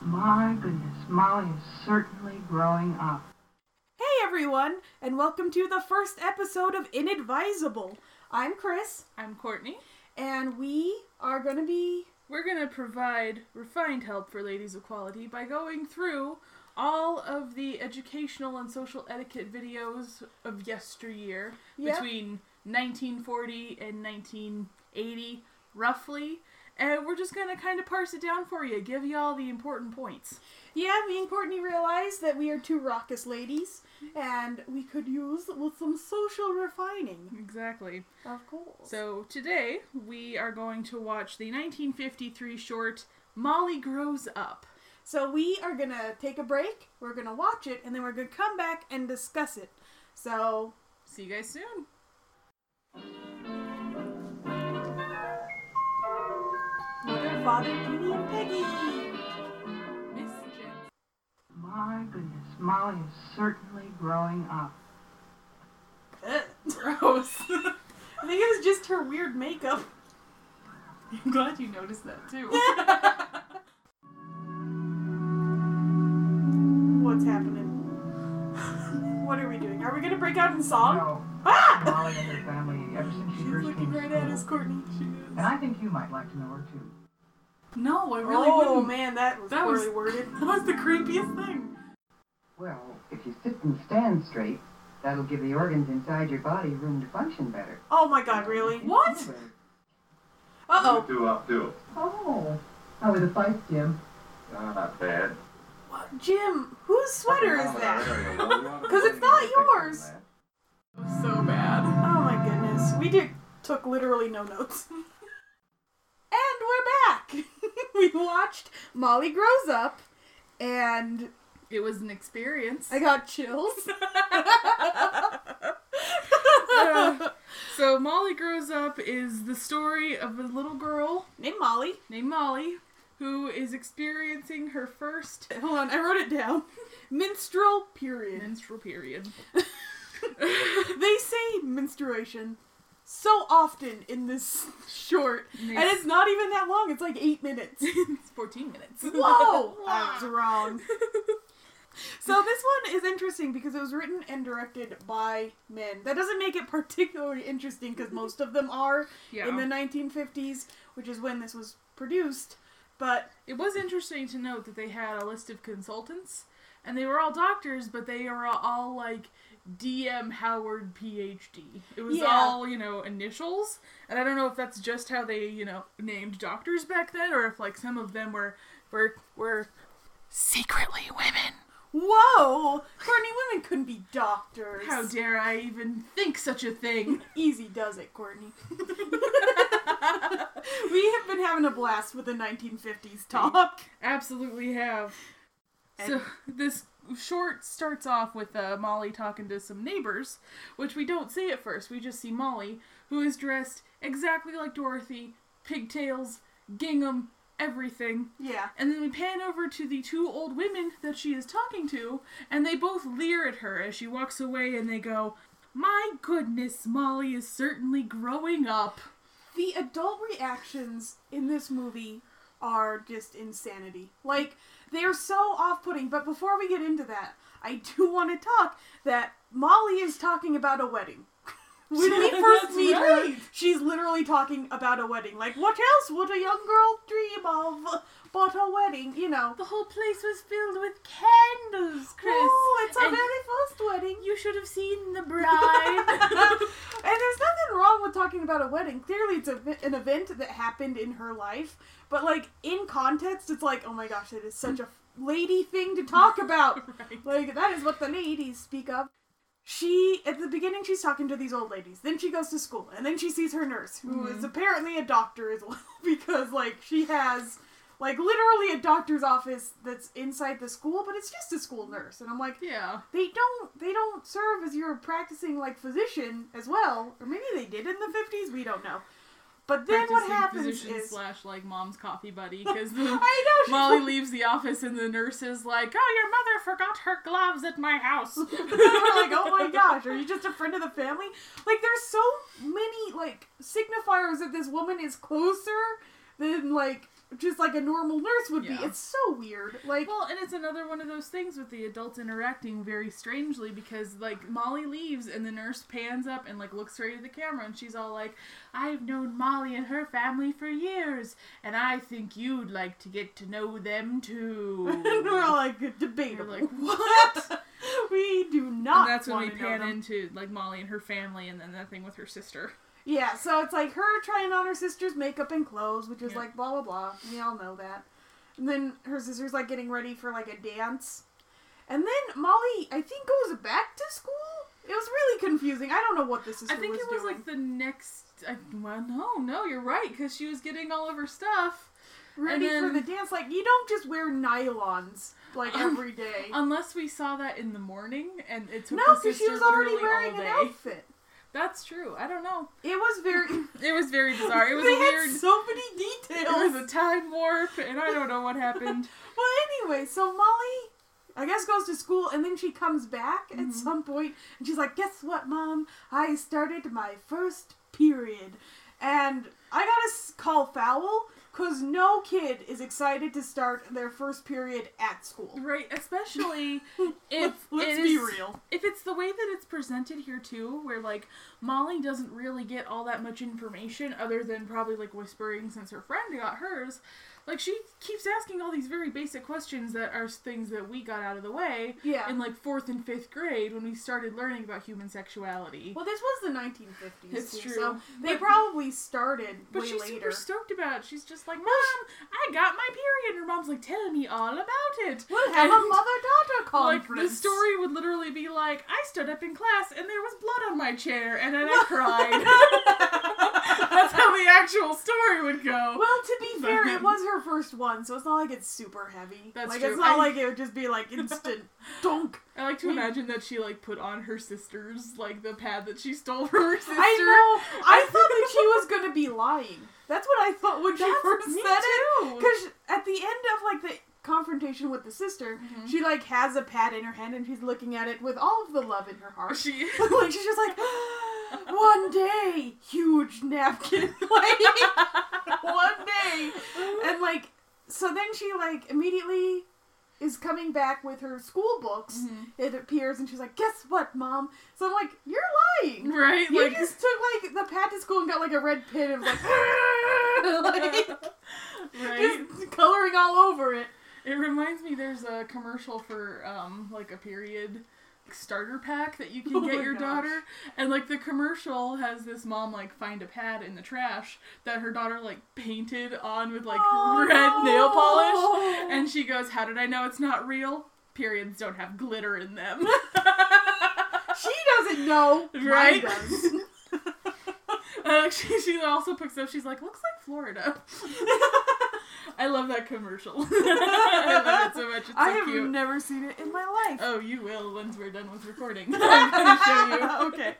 My goodness, Molly is certainly growing up. Hey everyone, and welcome to the first episode of Inadvisable. I'm Chris, I'm Courtney. and we are going to be. We're going to provide refined help for ladies of quality by going through all of the educational and social etiquette videos of yesteryear Yeah. between 1940 and 1980, roughly. And we're just going to kind of parse it down for you, give you all the important points. Yeah, me and Courtney realized that we are two raucous ladies, and we could use with some social refining. Exactly. Of course. So today we are going to watch the 1953 short Molly Grows Up. So we are going to take a break, we're going to watch it, and then we're going to come back and discuss it. So, See you guys soon. Father, Judy, and Peggy. Miss Jen. My goodness, Molly is certainly growing up. Ugh. Gross. I think it was just her weird makeup. I'm glad you noticed that too. What's happening? what are we doing? Are we gonna break out in song? No, Ah! Molly and her family ever since she She's first looking came to right school. at us, Courtney. And I think you might like to know her too. No, I really oh wouldn't. man, that was That was- worded. That was the creepiest thing. Well, if you sit and stand straight, that'll give the organs inside your body room to function better. Oh my god, really? What? Uh oh. Do up, do. Oh, how are the fights, Jim? Uh, not bad. What, Jim, whose sweater is that? Because it's not yours. So bad. Oh my goodness. We did took literally no notes. we watched Molly Grows Up and It was an experience. I got chills. Uh, so Molly Grows Up is the story of a little girl Named Molly. named Molly who is experiencing her first Hold on, I wrote it down. Menstrual period. menstrual period. They say menstruation so often in this short, and it's not even that long. It's like eight minutes. it's 14 minutes. Whoa, I was wrong. So this one is interesting because it was written and directed by men. That doesn't make it particularly interesting because most of them are Yeah. in the 1950s, which is when this was produced. But It was interesting to note that they had a list of consultants, and they were all doctors, but they were all like DM Howard PhD. It was Yeah. all, you know, initials, and I don't know if that's just how they, you know, named doctors back then, or if like some of them were were were secretly women. whoa, Courtney, women couldn't be doctors. How dare I even think such a thing? Easy does it, Courtney. we have been having a blast with the 1950s talk. Absolutely have. So this short starts off with uh, Molly talking to some neighbors, which we don't see at first. We just see Molly, who is dressed exactly like Dorothy, pigtails, gingham, everything. Yeah. And then we pan over to the two old women that she is talking to, and they both leer at her as she walks away, and they go, "My goodness, Molly is certainly growing up." The adult reactions in this movie are just insanity. Like, they're so off putting. But before we get into that, I do want to talk that Molly is talking about a wedding. When we first meet right. her, she's literally talking about a wedding. Like, what else would a young girl dream of but a wedding? You know. The whole place was filled with candles, Chris. Oh, it's our And very first wedding. You should have seen the bride. and there's nothing wrong with talking about a wedding. Clearly, it's a, an event that happened in her life. But, like, in context, it's like, oh my gosh, it is such a lady thing to talk about. Right. Like, that is what the ladies speak of. She, at the beginning, she's talking to these old ladies. Then she goes to school. And then she sees her nurse, who is mm-hmm. apparently a doctor as well. Because, like, she has, like, literally a doctor's office that's inside the school, but it's just a school nurse. And I'm like, yeah. they don't they don't serve as your practicing like physician as well or maybe they did in the 50s we don't know but then what happens is slash like mom's coffee buddy because I know Molly told- leaves the office and the nurse is like, "Oh, your mother forgot her gloves at my house." we're like oh my gosh are you just a friend of the family like there's so many like signifiers that this woman is closer than like just like a normal nurse would Yeah. be. It's so weird. Like Well, and it's another one of those things with the adults interacting very strangely because like Molly leaves and the nurse pans up and like looks straight at the camera and she's all like, "I've known Molly and her family for years, and I think you'd like to get to know them too." and we're all like You're like, "What?" we do not. and that's when we pan into like Molly and her family and then that thing with her sister. Yeah, so it's like her trying on her sister's makeup and clothes, which is Yeah. like blah blah blah. We all know that. And then her sister's like getting ready for like a dance. And then Molly, I think, goes back to school. It was really confusing. I don't know what this sister I think was it was doing. like the next. I, well, no, no, you're right because she was getting all of her stuff. ready and for the dance. Like you don't just wear nylons like Um, every day. Unless we saw that in the morning and it took no, because she was already wearing an outfit. That's true. I don't know. It was very. It was very bizarre. It was they a weird. had so many details. It was a time warp, and I don't know what happened. Well, anyway, so Molly, I guess, goes to school and then she comes back Mm-hmm. at some point and she's like, Guess what, Mom? I started my first period. And I gotta call foul because no kid is excited to start their first period at school. Right, especially if Let's it be is- real. If it's the way that it's presented here too, where like Molly doesn't really get all that much information other than probably like whispering since her friend got hers. Like she keeps asking all these very basic questions that are things that we got out of the way Yeah. in like fourth and fifth grade when we started learning about human sexuality. well, this was the 1950s. It's too, true. So they But- probably started But way she's later. super stoked about it. She's just like, Mom, I got my period. And her mom's like, Tell me all about it. We'll have a mother-daughter Like conference. the story would literally be like, I stood up in class and there was blood on my chair and then I cried. That's how the actual story would go. Well, to be fair, it was her first one, so it's not like it's super heavy. That's like true. it's not I- like it would just be like instant dunk. I like to imagine that she like put on her sister's like the pad that she stole from her sister. I know. I thought that she was gonna be lying. That's what I thought when she first said it. too. Because at the end of like the confrontation with the sister, Mm-hmm. she like has a pad in her hand and she's looking at it with all of the love in her heart. She like she's just like, one day, huge napkin, like one day, and like so then she like immediately is coming back with her school books. Mm-hmm. It appears and she's like, "Guess what, mom?" So I'm like, "You're lying." right You like just took like the pad to school and got like a red pin and was like, like right. just coloring all over it. It reminds me there's a commercial for um like a period starter pack that you can Oh get your gosh. daughter and like the commercial has this mom like find a pad in the trash that her daughter like painted on with like Oh, red nail polish and she goes how did I know it's not real periods don't have glitter in them She doesn't know. Right? does. uh, she, she also picks up she's like looks like Florida I love that commercial I love it so much it's so I have cute never seen it in my life. Oh, you will once we're done with recording. I'm gonna show you. okay.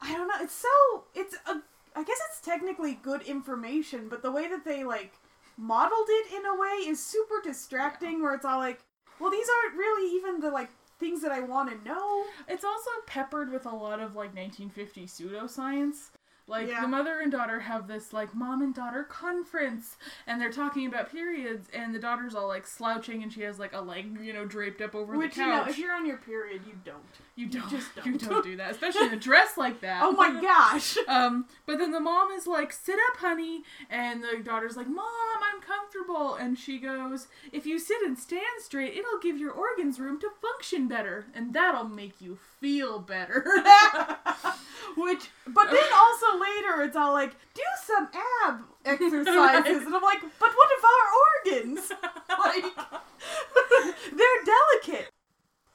I don't know. It's so. It's a. I guess it's technically good information, but the way that they like modeled it in a way is super distracting. Where it's all like, well, these aren't really even the like things that I want to know. It's also peppered with a lot of like 1950 pseudoscience. Like Yeah. the mother and daughter have this like mom and daughter conference, and they're talking about periods, and the daughter's all like slouching, and she has like a leg, you know, draped up over Which the you know, if you're on your period, you don't. you don't, just you don't. You don't do that, especially in a dress like that. Oh my gosh. Um, but then the mom is like, "Sit up, honey," and the daughter's like, "Mom, I'm comfortable," and she goes, "If you sit and stand straight, it'll give your organs room to function better, and that'll make you feel better." Which, but then also later, it's all like, do some ab exercises, and I'm like, but what of our organs? Like, they're delicate.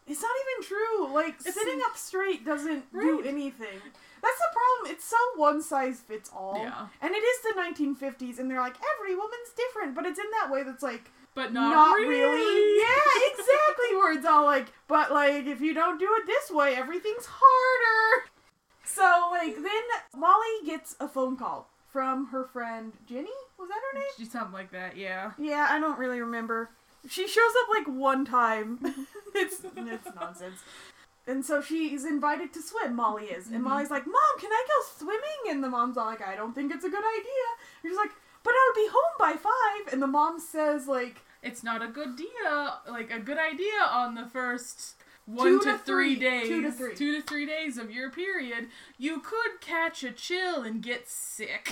It's not even true. Like, It's- sitting up straight doesn't do anything. That's the problem. It's so one size fits all. Yeah. And it is the 1950s, and they're like, every woman's different, but it's in that way that's like, but not, really. Yeah, exactly. Where it's all like, but like, if you don't do it this way, everything's harder. So like, then Molly gets a phone call from her friend Jenny. Was that her name? She's something like that, yeah. Yeah, I don't really remember. She shows up like one time. it's it's nonsense. And so she's invited to swim, Molly is. And Mhm. Molly's like, Mom, can I go swimming? And the mom's all like, I don't think it's a good idea. And she's like, but I'll be home by five. And the mom says, like, It's not a good idea, like a good idea on the first one Two to, to three three. days, Two to three. two to three days of your period. You could catch a chill and get sick.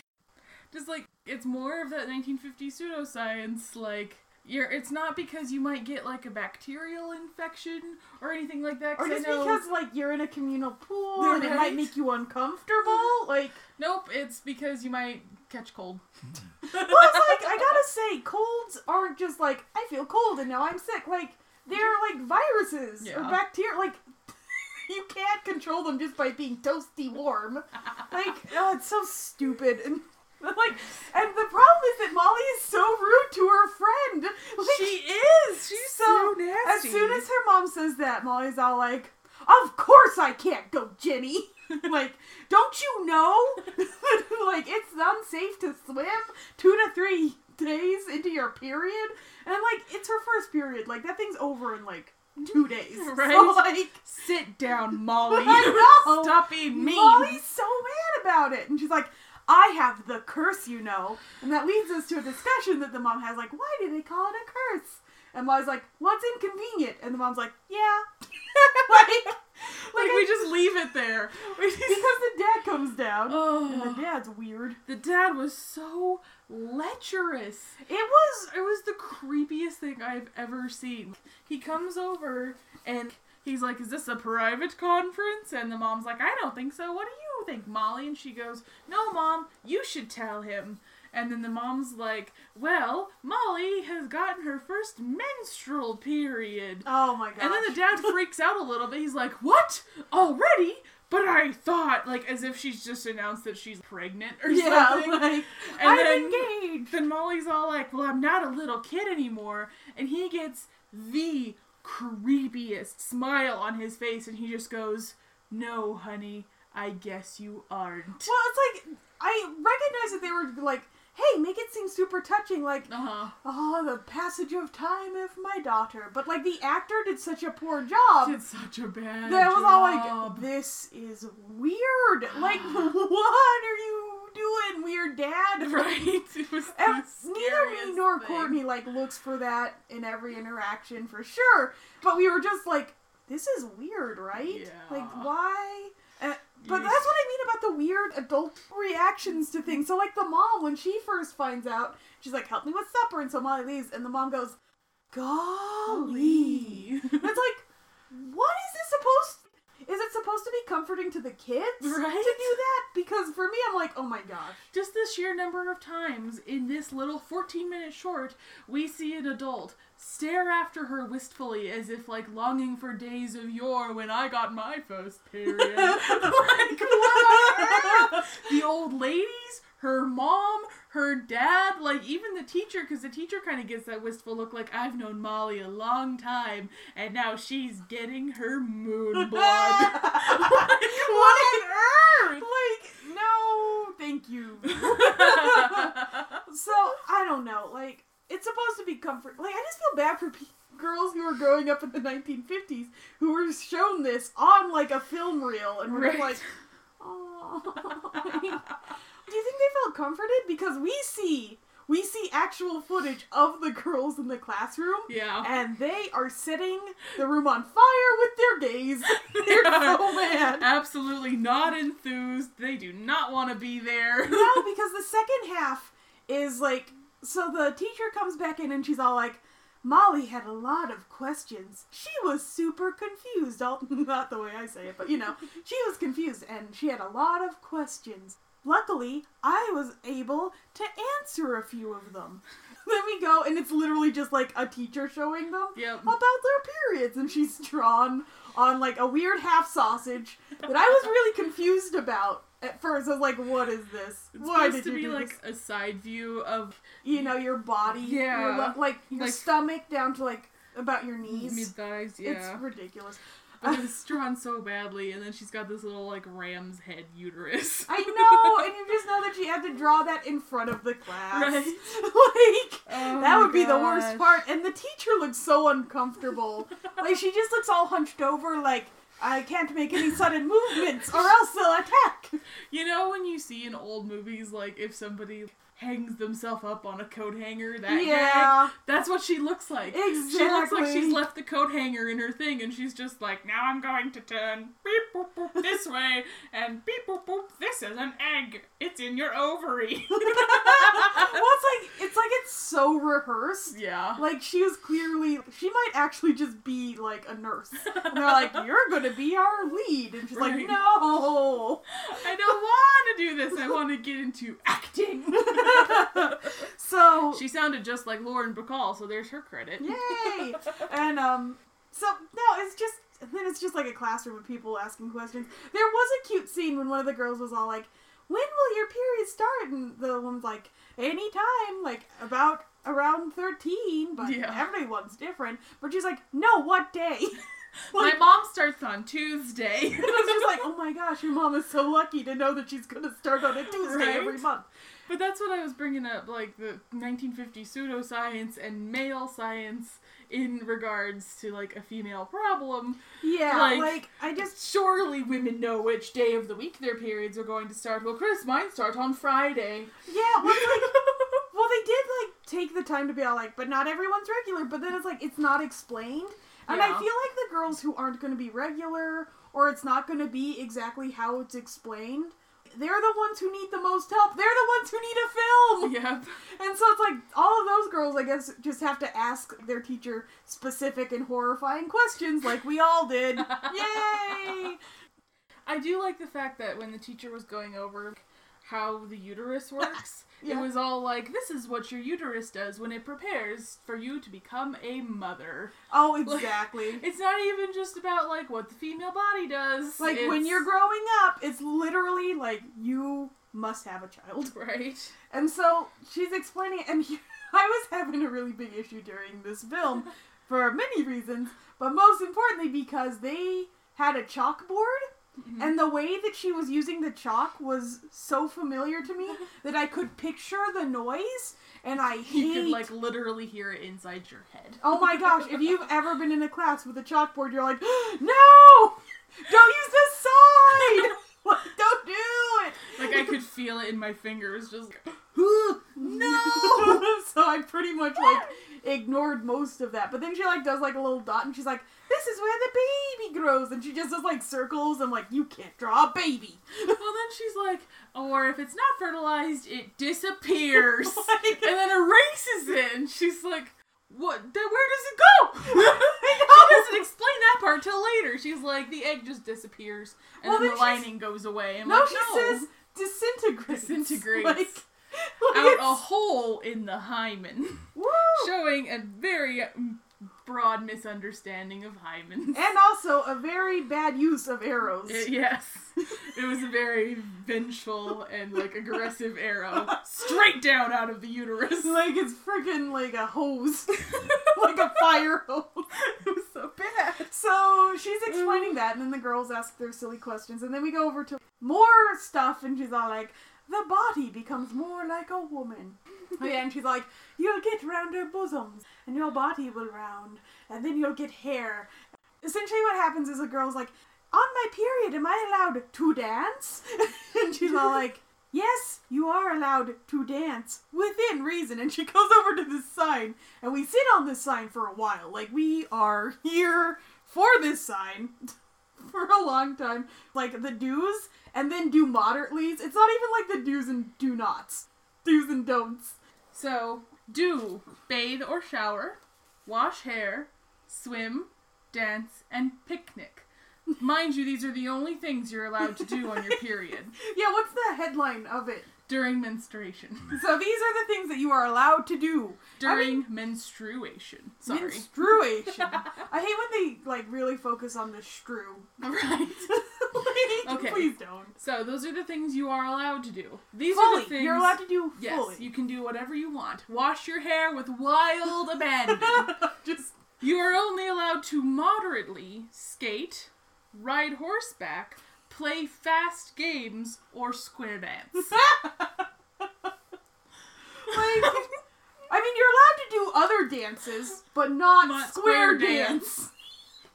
Just like it's more of that 1950 pseudoscience, like. You're, it's not because you might get like a bacterial infection or anything like that. 'cause or just because, like, you're in a communal pool and it might make you uncomfortable. Like, Nope, it's because you might catch cold. well, it's like, I gotta say, colds aren't just like, I feel cold and now I'm sick. Like, they're like viruses or bacteria. Like, you can't control them just by being toasty warm. Like, oh, it's so stupid. And, like, and the problem is that Molly is so rude to her friend. Like, she is. She's so, so, nasty. As soon as her mom says that, Molly's all like, "Of course I can't go, Jenny. like, don't you know? like, it's unsafe to swim two to three days into your period, and like, it's her first period. Like, that thing's over in like two days. Right. So like, sit down, Molly. Stop being mean. Molly's so mad about it, and she's like. I have the curse, you know. And that leads us to a discussion that the mom has, like, why do they call it a curse? And Molly's like, well, it's inconvenient. And the mom's like, yeah. like, like like, we I- just leave it there. because the dad comes down. And oh, the dad's weird. the dad was so lecherous. It was. It was the creepiest thing I've ever seen. He comes over and he's like, "Is this a private conference?" And the mom's like, "I don't think so. What do you think, Molly?" And she goes, "No, mom, you should tell him." And then the mom's like, "Well, Molly has gotten her first menstrual period." Oh my god. And then the dad freaks out a little bit. He's like, "What? Already?" But I thought, like, as if she's just announced that she's pregnant or yeah, something. like, And I'm then- engaged. Then Molly's all like, "Well, I'm not a little kid anymore," and he gets the creepiest smile on his face, and he just goes, "No, honey, I guess you aren't." Well, it's like I recognize that they were like, "Hey, make it seem super touching." Like, Uh huh. oh, the passage of time of my daughter. But like the actor did such a poor job. Did such a bad that was all like, this is weird. Like, what are you doing, weird dad? right? It was And neither me nor thing. Courtney like looks for that in every interaction for sure. But we were just like, this is weird, right? Yeah. Like, why? Uh, but that's what I mean about the weird adult reactions to things. So, like the mom, when she first finds out, she's like, "Help me with supper," and so Molly leaves, and the mom goes, "Golly!" And it's like, what is this supposed? Is it supposed to be comforting to the kids Right? to do that? Because for me, I'm like, oh my gosh. Just the sheer number of times in this little 14 minute short, we see an adult stare after her wistfully as if like longing for days of yore when I got my first period. like, what? The old ladies, her mom, her dad, like even the teacher, because the teacher kind of gets that wistful look like I've known Molly a long time and now she's getting her moon blood. like, what on earth? Like, no, thank you. so I don't know. Like, it's supposed to be comfort. Like, I just feel bad for pe- girls who were growing up in the 1950s who were shown this on like a film reel, and we're Right. like, oh. Do you think they felt comforted because we see we see actual footage of the girls in the classroom? Yeah. And they are setting the room on fire with their gaze. They're so mad. Absolutely not enthused. They do not want to be there. no, because the second half is like so the teacher comes back in and she's all like Molly had a lot of questions. She was super confused. All, not the way I say it, but you know, she was confused and she had a lot of questions. Luckily, I was able to answer a few of them. then we go and it's literally just like a teacher showing them Yep. about their periods and she's drawn on like a weird half sausage that I was really confused about at first. I was like, what is this? It's Why supposed to be like this? a side view of You know, your body, your Yeah. lo- like your Like- stomach down to like about your knees. mid thighs. Yeah. It's ridiculous. but it's drawn so badly, and then she's got this little like ram's head uterus. I know, and you just know that she had to draw that in front of the class. Right. like Oh that would be the worst part. And the teacher looks so uncomfortable. like she just looks all hunched over, like I can't make any sudden movements, or else they'll attack. You know when you see in old movies like if somebody hangs themselves up on a coat hanger. That gag. yeah. That's what she looks like. Exactly. She looks like she's left the coat hanger in her thing, and she's just like, now I'm going to turn beep boop boop this way, and beep boop boop. This is an egg. It's in your ovary. well, it's like it's like it's so rehearsed. yeah. Like she was clearly she might actually just be like a nurse. And they're like, You're gonna be our lead and she's Right. like, No I don't want to do this. I want to get into acting. So she sounded just like Lauren Bacall, so there's her credit. Yay! and um so no, it's just then it's just like a classroom of people asking questions. There was a cute scene when one of the girls was all like, When will your period start? And the woman's like, Anytime, like about around thirteen, but Yeah. everyone's different. But she's like, No, what day? My mom starts on Tuesday. And I was just like, oh my gosh, your mom is so lucky to know that she's gonna start on a Tuesday Right? every month. But that's what I was bringing up, like the 1950 pseudoscience and male science in regards to like a female problem. Yeah, Like- like, I just Surely women know which day of the week their periods are going to start. Well, Chris, mine start on Friday. yeah, well, like, well, they did like take the time to be all like, but not everyone's regular. But then it's like it's not explained, and I feel like the girls who aren't going to be regular or it's not going to be exactly how it's explained. They're the ones who need the most help. They're the ones who need a film. yep. And so it's like all of those girls, I guess, just have to ask their teacher specific and horrifying questions, like we all did. Yay! I do like the fact that when the teacher was going over how the uterus works, Yeah. it was all like, this is what your uterus does when it prepares for you to become a mother. Oh, exactly. It's not even just about like what the female body does. like when you're growing up, it's literally like you must have a child. right. And so she's explaining, it, and I was having a really big issue during this film for many reasons, but most importantly because they had a chalkboard. Mm-hmm. And the way that she was using the chalk was so familiar to me that I could picture the noise, and I hate. You could like literally hear it inside your head. oh my gosh! If you've ever been in a class with a chalkboard, you're like, no, don't use this side. Like, don't do it. Like I could feel it in my fingers, just like, no. so I pretty much like ignored most of that. But then she like does like a little dot, and she's like, "This is where the baby grows," and she just does like circles. I'm like, "You can't draw a baby." Well, then she's like, or if it's not fertilized, it disappears Like- and then erases it. And she's like, what? Then where does it go? she doesn't explain that part till later. She's like, the egg just disappears and Well, then then the lining goes away. I'm no, like, she no. says disintegrates. Disintegrates. Like, like out a hole in the hymen, Woo! showing a very broad misunderstanding of hymens. And also a very bad use of arrows. It- yes, it was a very vengeful and like aggressive arrow straight down out of the uterus. like it's freaking like a hose, like a fire hose. it was so bad. So she's explaining that, and then the girls ask their silly questions, and then we go over to more stuff, and she's all like, "The body becomes more like a woman." Oh, yeah, and she's like, "You'll get rounder bosoms, and your body will round, and then you'll get hair." Essentially, what happens is the girl's like, "On my period, am I allowed to dance?" and she's all like. Yes, you are allowed to dance within reason. And she goes over to this sign, and we sit on this sign for a while. Like, we are here for this sign for a long time. Like, the do's, and then do moderately's. It's not even like the do's and do nots, do's and don'ts. So, do bathe or shower, wash hair, swim, dance, and picnic. Mind you, these are the only things you're allowed to do on your period Yeah, what's the headline of it? During menstruation. Mm. So, these are the things that you are allowed to do. During menstruation. Sorry. Menstruation. I hate when they, like, really focus on the strew. right. like, Okay. please don't. So, those are the things you are allowed to do. These are the things. You're allowed to do Yes, fully. you can do whatever you want. Wash your hair with wild abandon. Just You are only allowed to moderately skate, ride horseback, play fast games, or square dance. like I mean you're allowed to do other dances, but not, Not square, square dance.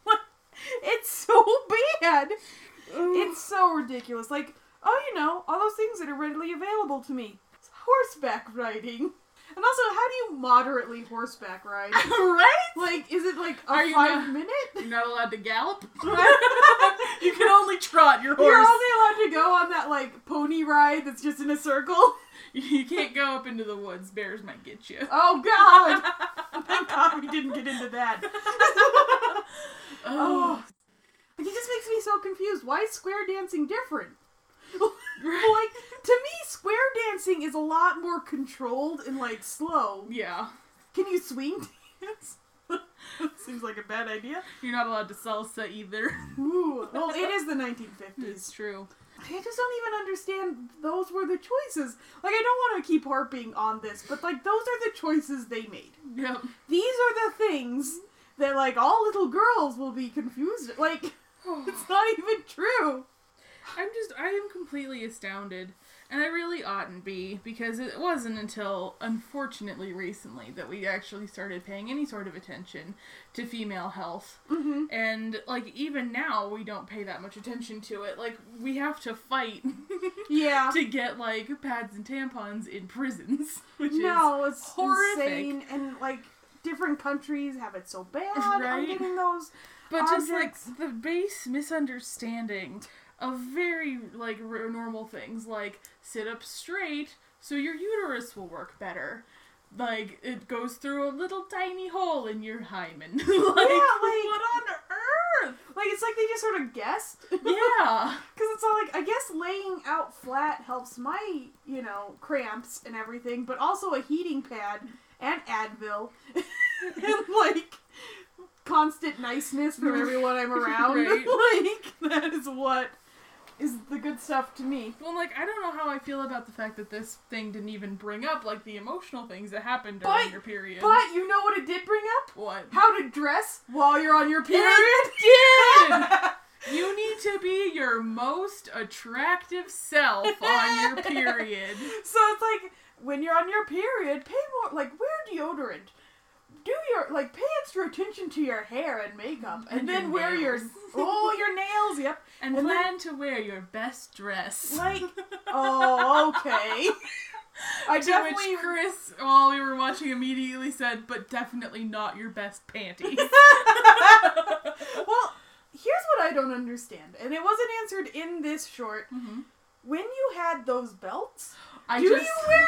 it's so bad. It's so ridiculous. Like, oh you know, all those things that are readily available to me. horseback riding. And also, how do you moderately horseback ride? right? Like, is it like a Are you five not- minute? You're not allowed to gallop. you can only trot your horse. You're only allowed to go on that like pony ride that's just in a circle. You can't go up into the woods. Bears might get you. Oh God! Thank God we didn't get into that. Oh, like it just makes me so confused. Why is square dancing different? like to me, square dancing is a lot more controlled and like slow. Yeah. Can you swing dance? Seems like a bad idea. You're not allowed to salsa either. Ooh. Well, it is the 1950s. It's true. I just don't even understand those were the choices. Like I don't want to keep harping on this, but like those are the choices they made. Yep. These are the things that like all little girls will be confused. Like it's not even true. I'm just, I am completely astounded. And I really oughtn't be, because it wasn't until, unfortunately, recently that we actually started paying any sort of attention to female health. Mm-hmm. And, like, even now, we don't pay that much attention to it. Like, we have to fight Yeah. to get, like, pads and tampons in prisons, which no, it's horrific. insane, and like different countries have it so bad Right. getting those. But just like the base misunderstanding of very like r- normal things like sit up straight so your uterus will work better. Like it goes through a little tiny hole in your hymen. like, what on earth? Like it's like they just sort of guessed. Yeah. Because it's all like, I guess laying out flat helps my, you know, cramps and everything, but also a heating pad and Advil and like constant niceness from everyone I'm around. Right. like that is what is the good stuff to me. Well, like I don't know how I feel about the fact that this thing didn't even bring up like the emotional things that happened during But- your period. But you know what it did bring up? what? How to dress while you're on your period. It did! You need to be your most attractive self on your period. So it's like when you're on your period, pay more like wear deodorant. Do your like pay extra attention to your hair and makeup, and, And then your wear your oh your nails. Yep. And, And then- plan to wear your best dress. Like oh okay. I to definitely which Chris, while we were watching, immediately said, "But definitely not your best panties." well. Here's what I don't understand, and it wasn't answered in this short. Mhm. When you had those belts, I do just, you wear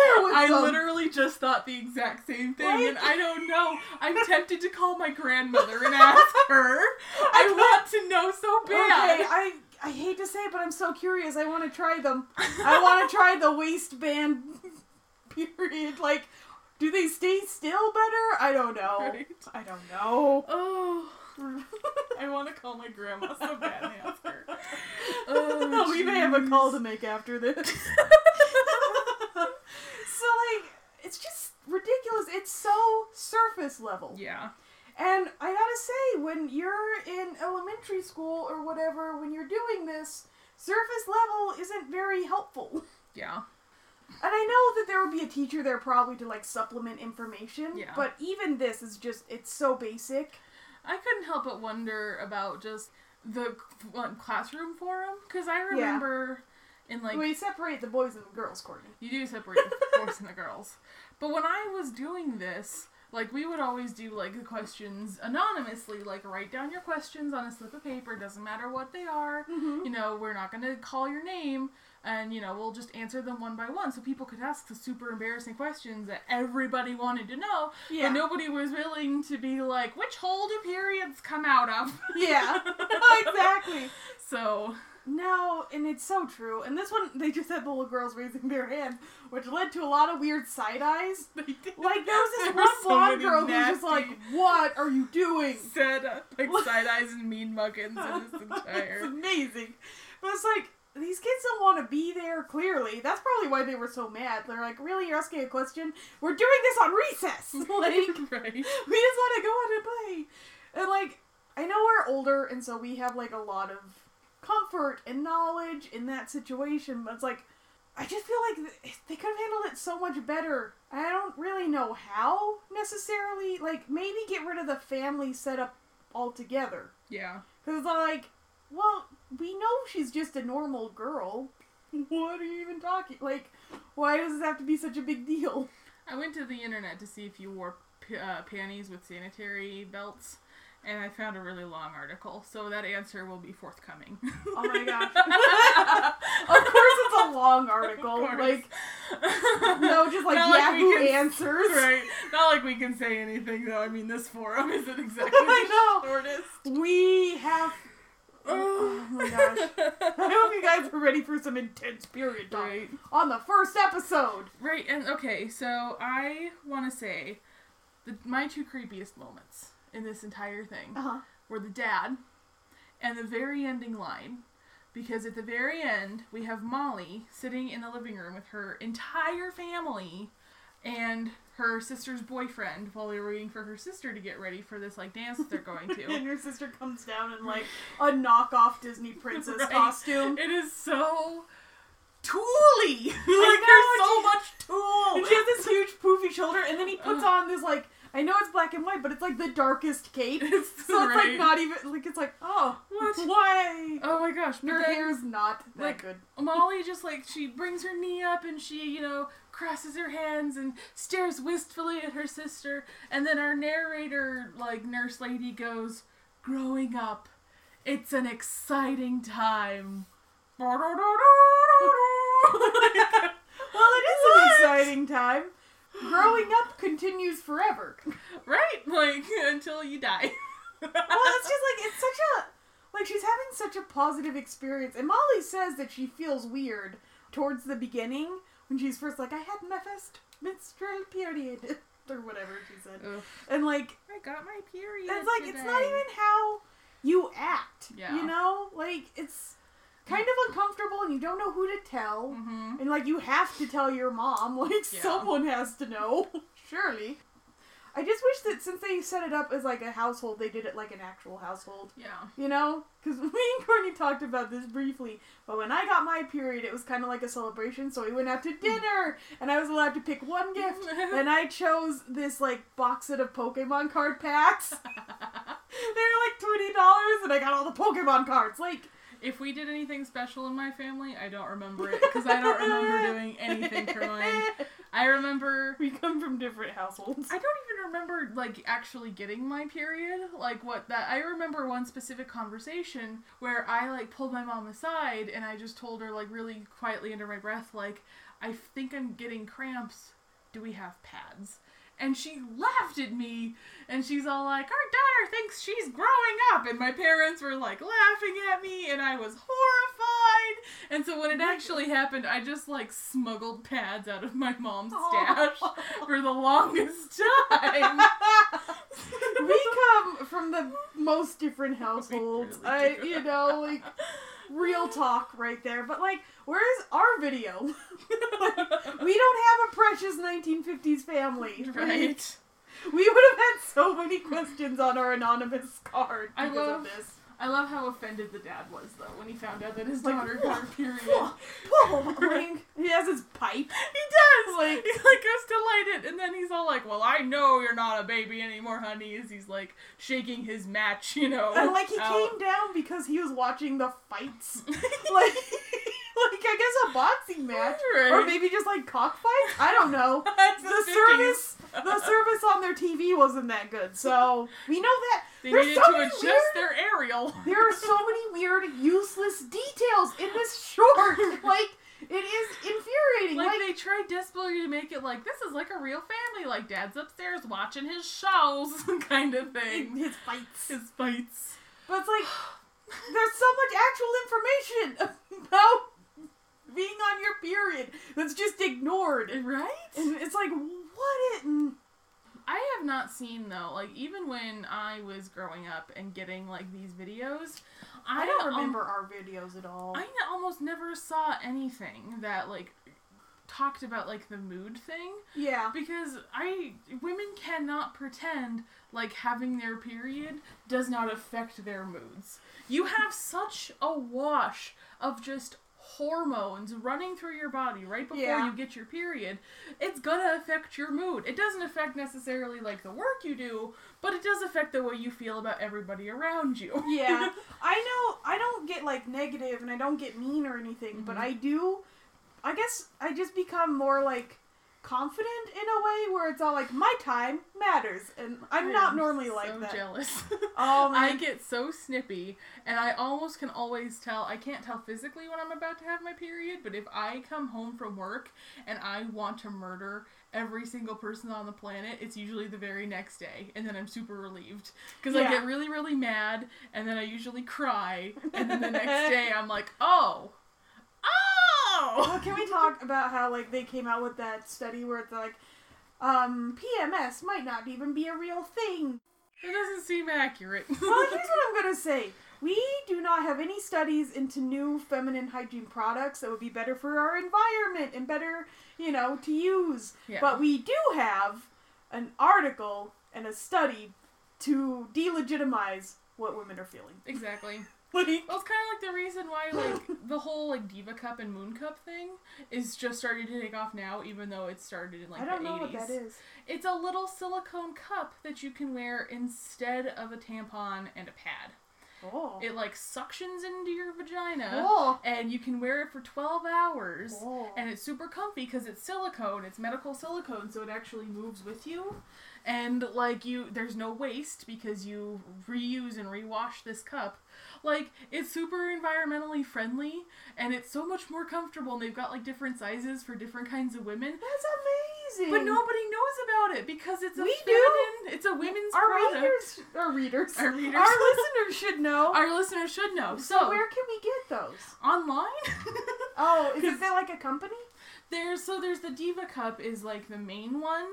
underwear with I them? literally just thought the exact same thing, Like- and I don't know. I'm tempted to call my grandmother and ask her. I want to know so bad. Okay, I I hate to say it, but I'm so curious. I want to try them. I want to try the waistband. Period. Like, do they stay still better? I don't know. Right. I don't know. Oh. I want to call my grandma so bad and ask her. Oh, we may have a call to oh, make after this. So like, it's just ridiculous. It's so surface level. Yeah. And I gotta say, when you're in elementary school or whatever, when you're doing this, surface level isn't very helpful. Yeah. And I know that there would be a teacher there probably to like supplement information. Yeah. But even this is just, it's so basic. I couldn't help but wonder about just the classroom forum because I remember in like we separate the boys and the girls, Courtney. you do separate the boys and the girls, but when I was doing this, like we would always do like the questions anonymously, like write down your questions on a slip of paper. Doesn't matter what they are. Mm-hmm. You know, we're not gonna call your name. And you know we'll just answer them one by one, so people could ask the super embarrassing questions that everybody wanted to know, Yeah. but nobody was willing to be like, which hole do periods come out of? Yeah. exactly. So No, and it's so true. And this one, they just had the little girls raising their hand, which led to a lot of weird side eyes. they did. Like there was this There one so blonde girl who was just like, "What are you doing?" said uh, like side eyes and mean muggins in this it's amazing. But it's like these kids don't want to be there. Clearly, that's probably why they were so mad. They're like, "Really, you're asking a question? We're doing this on recess. like, right. we just want to go out and play." And like, I know we're older, and so we have like a lot of comfort and knowledge in that situation. But it's like, I just feel like they could have handled it so much better. I don't really know how necessarily. Like, maybe get rid of the family setup altogether. Yeah. Because it's like, well, we know she's just a normal girl. what are you even talking? Like, why does this have to be such a big deal? I went to the internet to see if you wore p- uh, panties with sanitary belts, and I found a really long article. So that answer will be forthcoming. Oh my gosh. of course, it's a long article. Like, no, just like Not like Yahoo can- answers. right. Not like we can say anything though. I mean, this forum isn't exactly the shortest. We have. Oh my gosh. I hope you guys are ready for some intense period talk Right. on the first episode. Right, and okay, so I want to say the my two creepiest moments in this entire thing Uh-huh. were the dad and the very ending line. Because at the very end, we have Molly sitting in the living room with her entire family and her sister's boyfriend while they were waiting for her sister to get ready for this like dance that they're going to. And your sister comes down in like a knockoff Disney princess Right. costume. It is so tooly. like there's so know, much tulle. And she has this huge poofy shoulder, and then he puts on this like I know it's black and white, but it's like the darkest cape. It's So it's like not even like it's like oh What? why Oh my gosh, her then- hair's not that like, good. Molly just like she brings her knee up and she, you know, crosses her hands and stares wistfully at her sister, and then our narrator, like nurse lady, goes, "Growing up, it's an exciting time." Well, it is an exciting time. Growing up continues forever. right? Like until you die. well, it's just like it's such a like she's having such a positive experience, and Molly says that she feels weird towards the beginning when she's first like I had my first menstrual period or whatever she said, Ugh. and like I got my period. it's like it's not even how you act, Yeah. you know, like it's kind of uncomfortable and you don't know who to tell. Mhm. And like you have to tell your mom, like Yeah. someone has to know, surely. I just wish that since they set it up as like a household, they did it like an actual household. Yeah. You know, because me and Courtney talked about this briefly. But when I got my period, it was kind of like a celebration. So we went out to dinner, and I was allowed to pick one gift, and I chose this like box set of Pokemon card packs. they were like twenty dollars, and I got all the Pokemon cards. Like If we did anything special in my family, I don't remember it because I don't remember doing anything for mine. I remember we come from different households. I don't even remember like actually getting my period. Like what that I remember one specific conversation where I like pulled my mom aside and I just told her like really quietly under my breath like I think I'm getting cramps. Do we have pads? And she laughed at me and she's all like, Our daughter thinks she's growing up and my parents were like laughing at me and I was horrified. And so when it actually happened, I just like smuggled pads out of my mom's stash for the longest time. we come from the most different households. really I, do. you know, like real talk right there. But like, where's our video? we don't have a precious 1950s family, right. We would have had so many questions on our anonymous card I because love- of this. I love how offended the dad was though when he found out that his Like, daughter got her period. Whoa, whoa, like, he has his pipe. He does. Like- he like goes to light it, and then he's all like, "Well, I know you're not a baby anymore, honey." As he's like shaking his match, you know. And like he out. came down because he was watching the fights. like, like I guess a boxing match. Right. Or maybe just like cockfights? I don't know. The service the service on their TV wasn't that good. So we know that They there's needed so to adjust weird, their aerial. there are so many weird, useless details in this short. like it is infuriating. Like, Like, they tried desperately to make it like this is like a real family, like dad's upstairs watching his shows, kind of thing. his fights. His fights. But it's like there's so much actual information about being on your period that's just ignored. Right? And it's like what it I have not seen though, like even when I was growing up and getting like these videos, I, I don't al- remember our videos at all. I almost never saw anything that like talked about like the mood thing yeah. because I women cannot pretend like having their period does not affect their moods. You have such a wash of just hormones running through your body right before Yeah. you get your period, it's gonna affect your mood. It doesn't affect necessarily like the work you do, but it does affect the way you feel about everybody around you. Yeah, I know. I don't get like negative, and I don't get mean or anything, but Mhm. I do. I guess I just become more like confident in a way where it's all like my time matters, and I'm I not normally like so that. jealous. Oh I get so snippy, and I almost can always tell. I can't tell physically when I'm about to have my period, but if I come home from work and I want to murder every single person on the planet, it's usually the very next day, and then I'm super relieved because I get really, really mad, and then I usually cry, and then the next day I'm like, oh, Well, can we talk about how like they came out with that study where it's like, um, PMS might not even be a real thing. It doesn't seem accurate. Well, here's what I'm gonna say. We do not have any studies into new feminine hygiene products that would be better for our environment and better, you know, to use. Yeah. But we do have an article and a study to delegitimize what women are feeling. exactly. Like, Well, it's kind of like the reason why, like, the whole like Diva Cup and Moon Cup thing is just starting to take off now, even though it started in like I don't the know 80s. what that is. It's a little silicone cup that you can wear instead of a tampon and a pad. Oh. It like suctions into your vagina, Oh. and you can wear it for 12 hours. Oh. And it's super comfy because it's silicone. It's medical silicone, so it actually moves with you. And like you, there's no waste because you reuse and rewash this cup. Like it's super environmentally friendly, and it's so much more comfortable. And they've got like different sizes for different kinds of women. That's amazing. But nobody knows about it because it's a We do. It's a women's our product. readers, our readers, Our readers. our listeners should know. Our listeners should know. so, So, where can we get those? online. Oh, is it like a company? There's so there's the Diva Cup is like the main one,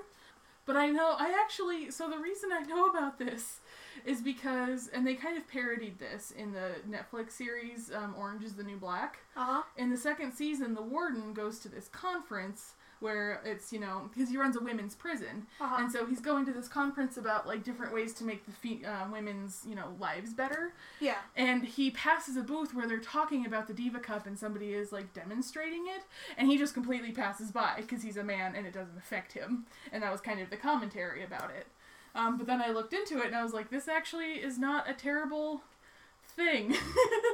but I know I actually so the reason I know about this is because and they kind of parodied this in the Netflix series um, Orange is the New Black. Uh huh. In the second season, the warden goes to this conference where it's you know because he runs a women's prison. Uh-huh. and so he's going to this conference about like different ways to make the fe- uh, women's you know lives better. Yeah. and he passes a booth where they're talking about the diva cup and somebody is like demonstrating it. And he just completely passes by because he's a man and it doesn't affect him. And that was kind of the commentary about it. Um, but then i looked into it and i was like this actually is not a terrible thing.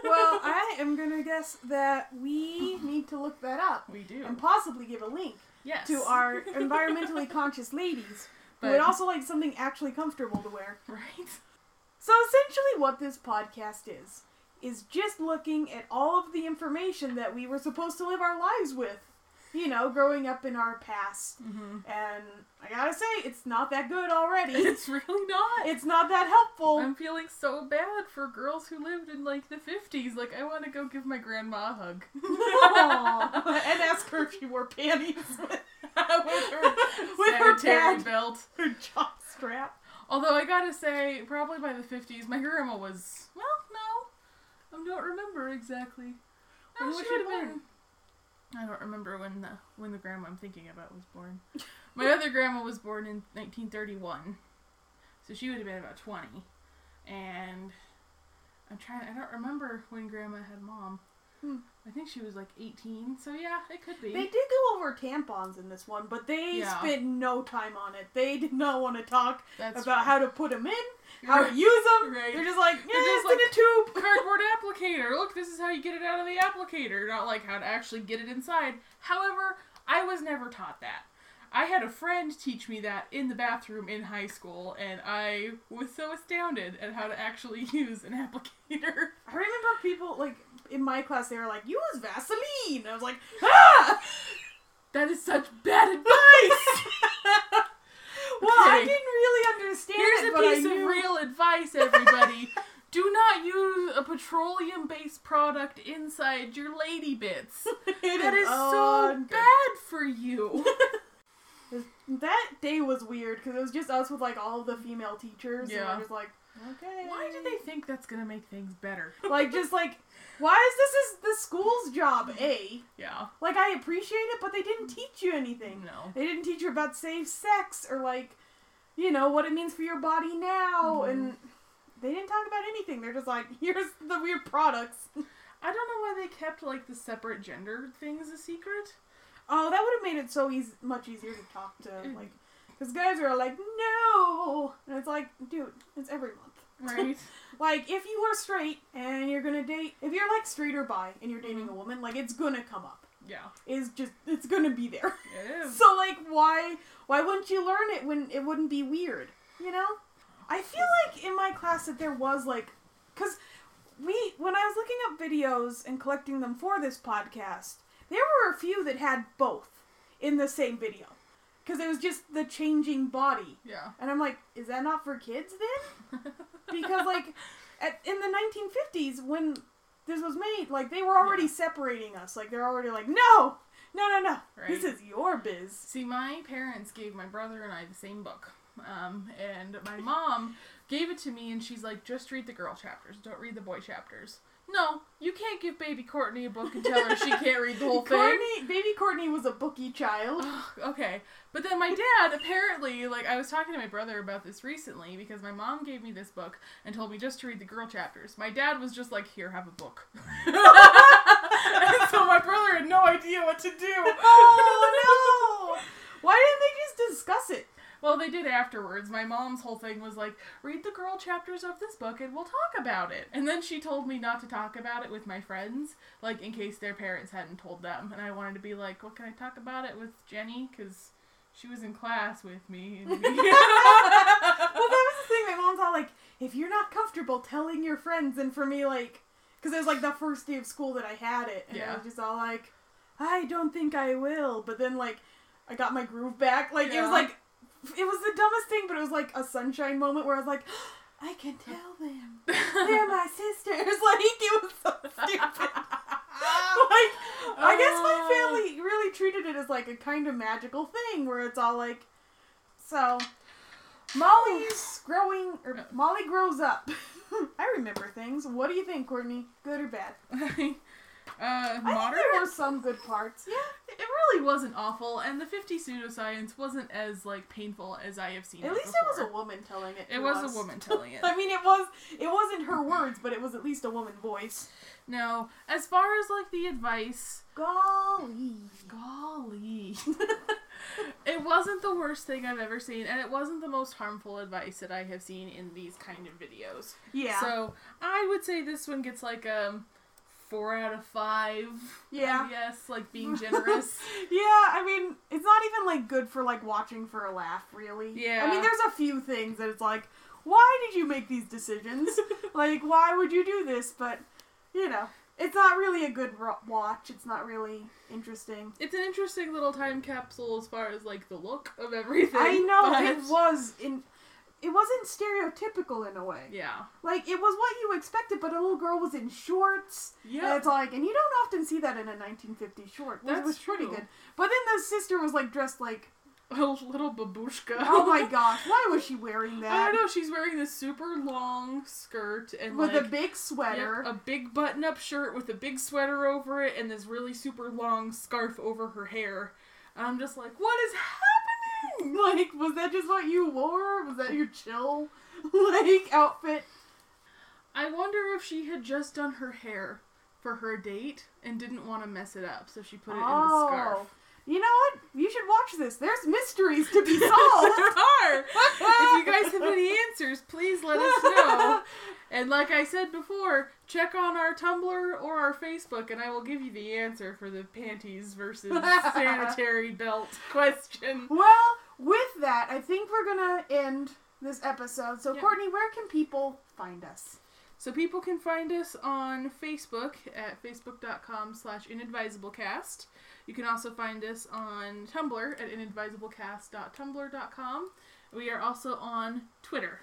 Well, I am gonna guess that we need to look that up we do. and possibly give a link yes to our environmentally conscious ladies who would also like something actually comfortable to wear. right So essentially, what this podcast is is just looking at all of the information that we were supposed to live our lives with. You know, growing up in our past. hmm And I gotta say, it's not that good already. it's really not it's not that helpful. I'm feeling so bad for girls who lived in like the 50s. Like, I want to go give my grandma a hug. And ask her if she wore panties with with her, With her pad. belt. her jock strap. Although I gotta say, probably by the 50s, my grandma was. Well, no. I don't remember exactly. No, she would have been. I don't remember when the when the grandma I'm thinking about was born. My other grandma was born in 1931, so she would have been about 20. And I'm trying. I don't remember when grandma had mom. Hmm. I think she was like 18. So yeah, it could be. They did go over tampons in this one, but they Yeah. spent no time on it. They did not want to talk That's about how to put them in, how Right. to use them. Right. They're just like, yeah, just it's in a tube. cardboard applicator. Look, this is how you get it out of the applicator, not like how to actually get it inside. However, I was never taught that. I had a friend teach me that in the bathroom in high school, and I was so astounded at how to actually use an applicator. I remember people like in my class. They were like, use Vaseline. I was like, ah. That is such bad advice! well, I didn't really understand Here's it, a but I piece of real advice, everybody. Do not use a petroleum based product inside your lady bits. It That is so ungood. bad for you. That day was weird because it was just us with like all the female teachers. And Yeah. we're just like, okay. Why do they think that's gonna make things better? like just like why is this is the school's job a Yeah. like i appreciate it but they didn't teach you anything No. they didn't teach you about safe sex or like you know what it means for your body now Mhm. and they didn't talk about anything they're just like here's the weird products I don't know why they kept like the separate gender things a secret. Oh, that would have made it so easy, much easier to talk to, like, because guys are like, no, and it's like, dude, it's every month. Right. Like, if you are straight and you're gonna date, if you're like straight or bi and you're dating a mm-hmm. woman, like, it's gonna come up. yeah. Is just, it's gonna be there. It is. So like, why, why wouldn't you learn it when it wouldn't be weird? You know? I feel like in my class that there was like, cause we, when I was looking up videos and collecting them for this podcast, there were a few that had both in the same video. Cause it was just the changing body. Yeah. And I'm like, is that not for kids then? Because like, at, in the 1950s when this was made, like they were already Yeah. separating us. Like they're already like, no, no, no, no. This is your biz. See, my parents gave my brother and I the same book. Um, and my mom gave it to me, and she's like, just read the girl chapters, don't read the boy chapters. No, you can't give baby Courtney a book and tell her she can't read the whole thing. Courtney, baby Courtney was a booky child. Okay. But then my dad apparently, like, I was talking to my brother about this recently because my mom gave me this book and told me just to read the girl chapters. My dad was just like, here, have a book. and so my brother had no idea what to do. oh no! Why didn't they just discuss it? Well, they did afterwards. My mom's whole thing was like, read the girl chapters of this book and we'll talk about it. And then she told me not to talk about it with my friends, like in case their parents hadn't told them. And I wanted to be like, what can I talk about it with Jenny? Because she was in class with me. Well, that was the thing. My mom's all like, if you're not comfortable telling your friends, and for me, like, because it was like the first day of school that I had it, and I was just all like, I don't think I will. But then, like, I got my groove back. Like, it was like, it was the dumbest thing, but it was like a sunshine moment where I was like, I can tell them. They're my sisters. Like, it was so stupid. like, I guess my Oh. family really treated it as like a kind of magical thing where it's all like, so Molly's oh. growing, or Molly grows up. I remember things. What do you think, Courtney? Good or bad? Uh, I think moderate. there were some good parts. Yeah. It really wasn't awful, and the 50 pseudoscience wasn't as like painful as I have seen. At it least it was a woman telling it. It was us. a woman telling it. I mean, it was. It wasn't her words, but it was at least a woman voice. Now, as far as like the advice, Golly. golly, it wasn't the worst thing I've ever seen, and it wasn't the most harmful advice that I have seen in these kind of videos. Yeah. So I would say this one gets like um four out of five. Yeah. Yes, like being generous. Yeah, I mean, it's not even like good for like watching for a laugh, really. Yeah. I mean, there's a few things that it's like, why did you make these decisions? like, why would you do this? But, you know, it's not really a good ro- watch. It's not really interesting. it's an interesting little time capsule as far as like the look of everything. I know but- it was in. It wasn't stereotypical in a way. Yeah. Like it was what you expected, but a little girl was in shorts. And Yeah. it's like, and you don't often see that in a 1950s short. It was- pretty true. good. But then the sister was like dressed like, A little babushka. oh my gosh, why was she wearing I that? don't know. She's wearing this super long skirt and With like a big sweater. Yep, a big button-up shirt with a big sweater over it, and this really super long scarf over her hair. And I'm just like, what is happening? Like, was that just what you wore? Was that your chill, like, outfit? I wonder if she had just done her hair for her date and didn't want to mess it up, so she put it in the oh. scarf. You know what? You should watch this. There's mysteries to be there solved. are. if you guys have any answers, please let us know. And like I said before, check on our Tumblr or our Facebook, and I will give you the answer for the panties versus sanitary belt question. well, with that, I think we're gonna end this episode. So, Yeah. Courtney, where can people find us? So people can find us on Facebook at facebook.com slash inadvisablecast. You can also find us on Tumblr at inadvisablecast.tumblr.com. We are also on Twitter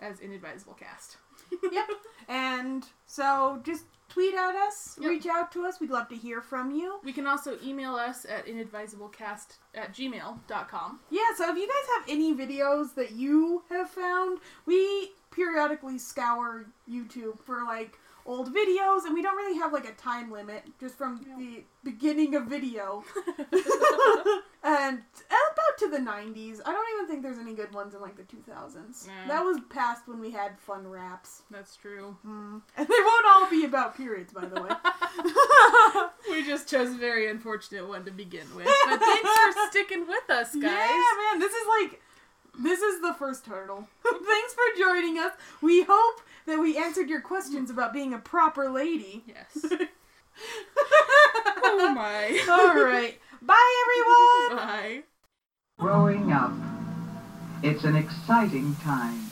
as inadvisablecast. yep. And so, just tweet at us, Yep. reach out to us. We'd love to hear from you. We can also email us at inadvisablecast at gmail.com. Yeah, so if you guys have any videos that you have found, we periodically scour YouTube for like old videos, and we don't really have like a time limit, just from Yeah. the beginning of video. and about to the 90s. I don't even think there's any good ones in like the 2000s. Nah. Mm. That was past when we had fun raps. That's true. Mm. And they won't all be about periods, by the way. We just chose a very unfortunate one to begin with. But thanks for sticking with us, guys. Yeah, man, this is like this is the first hurdle. Thanks for joining us. We hope that we answered your questions about being a proper lady. Yes. Oh my. All right. Bye everyone. Bye. Growing up. It's an exciting time.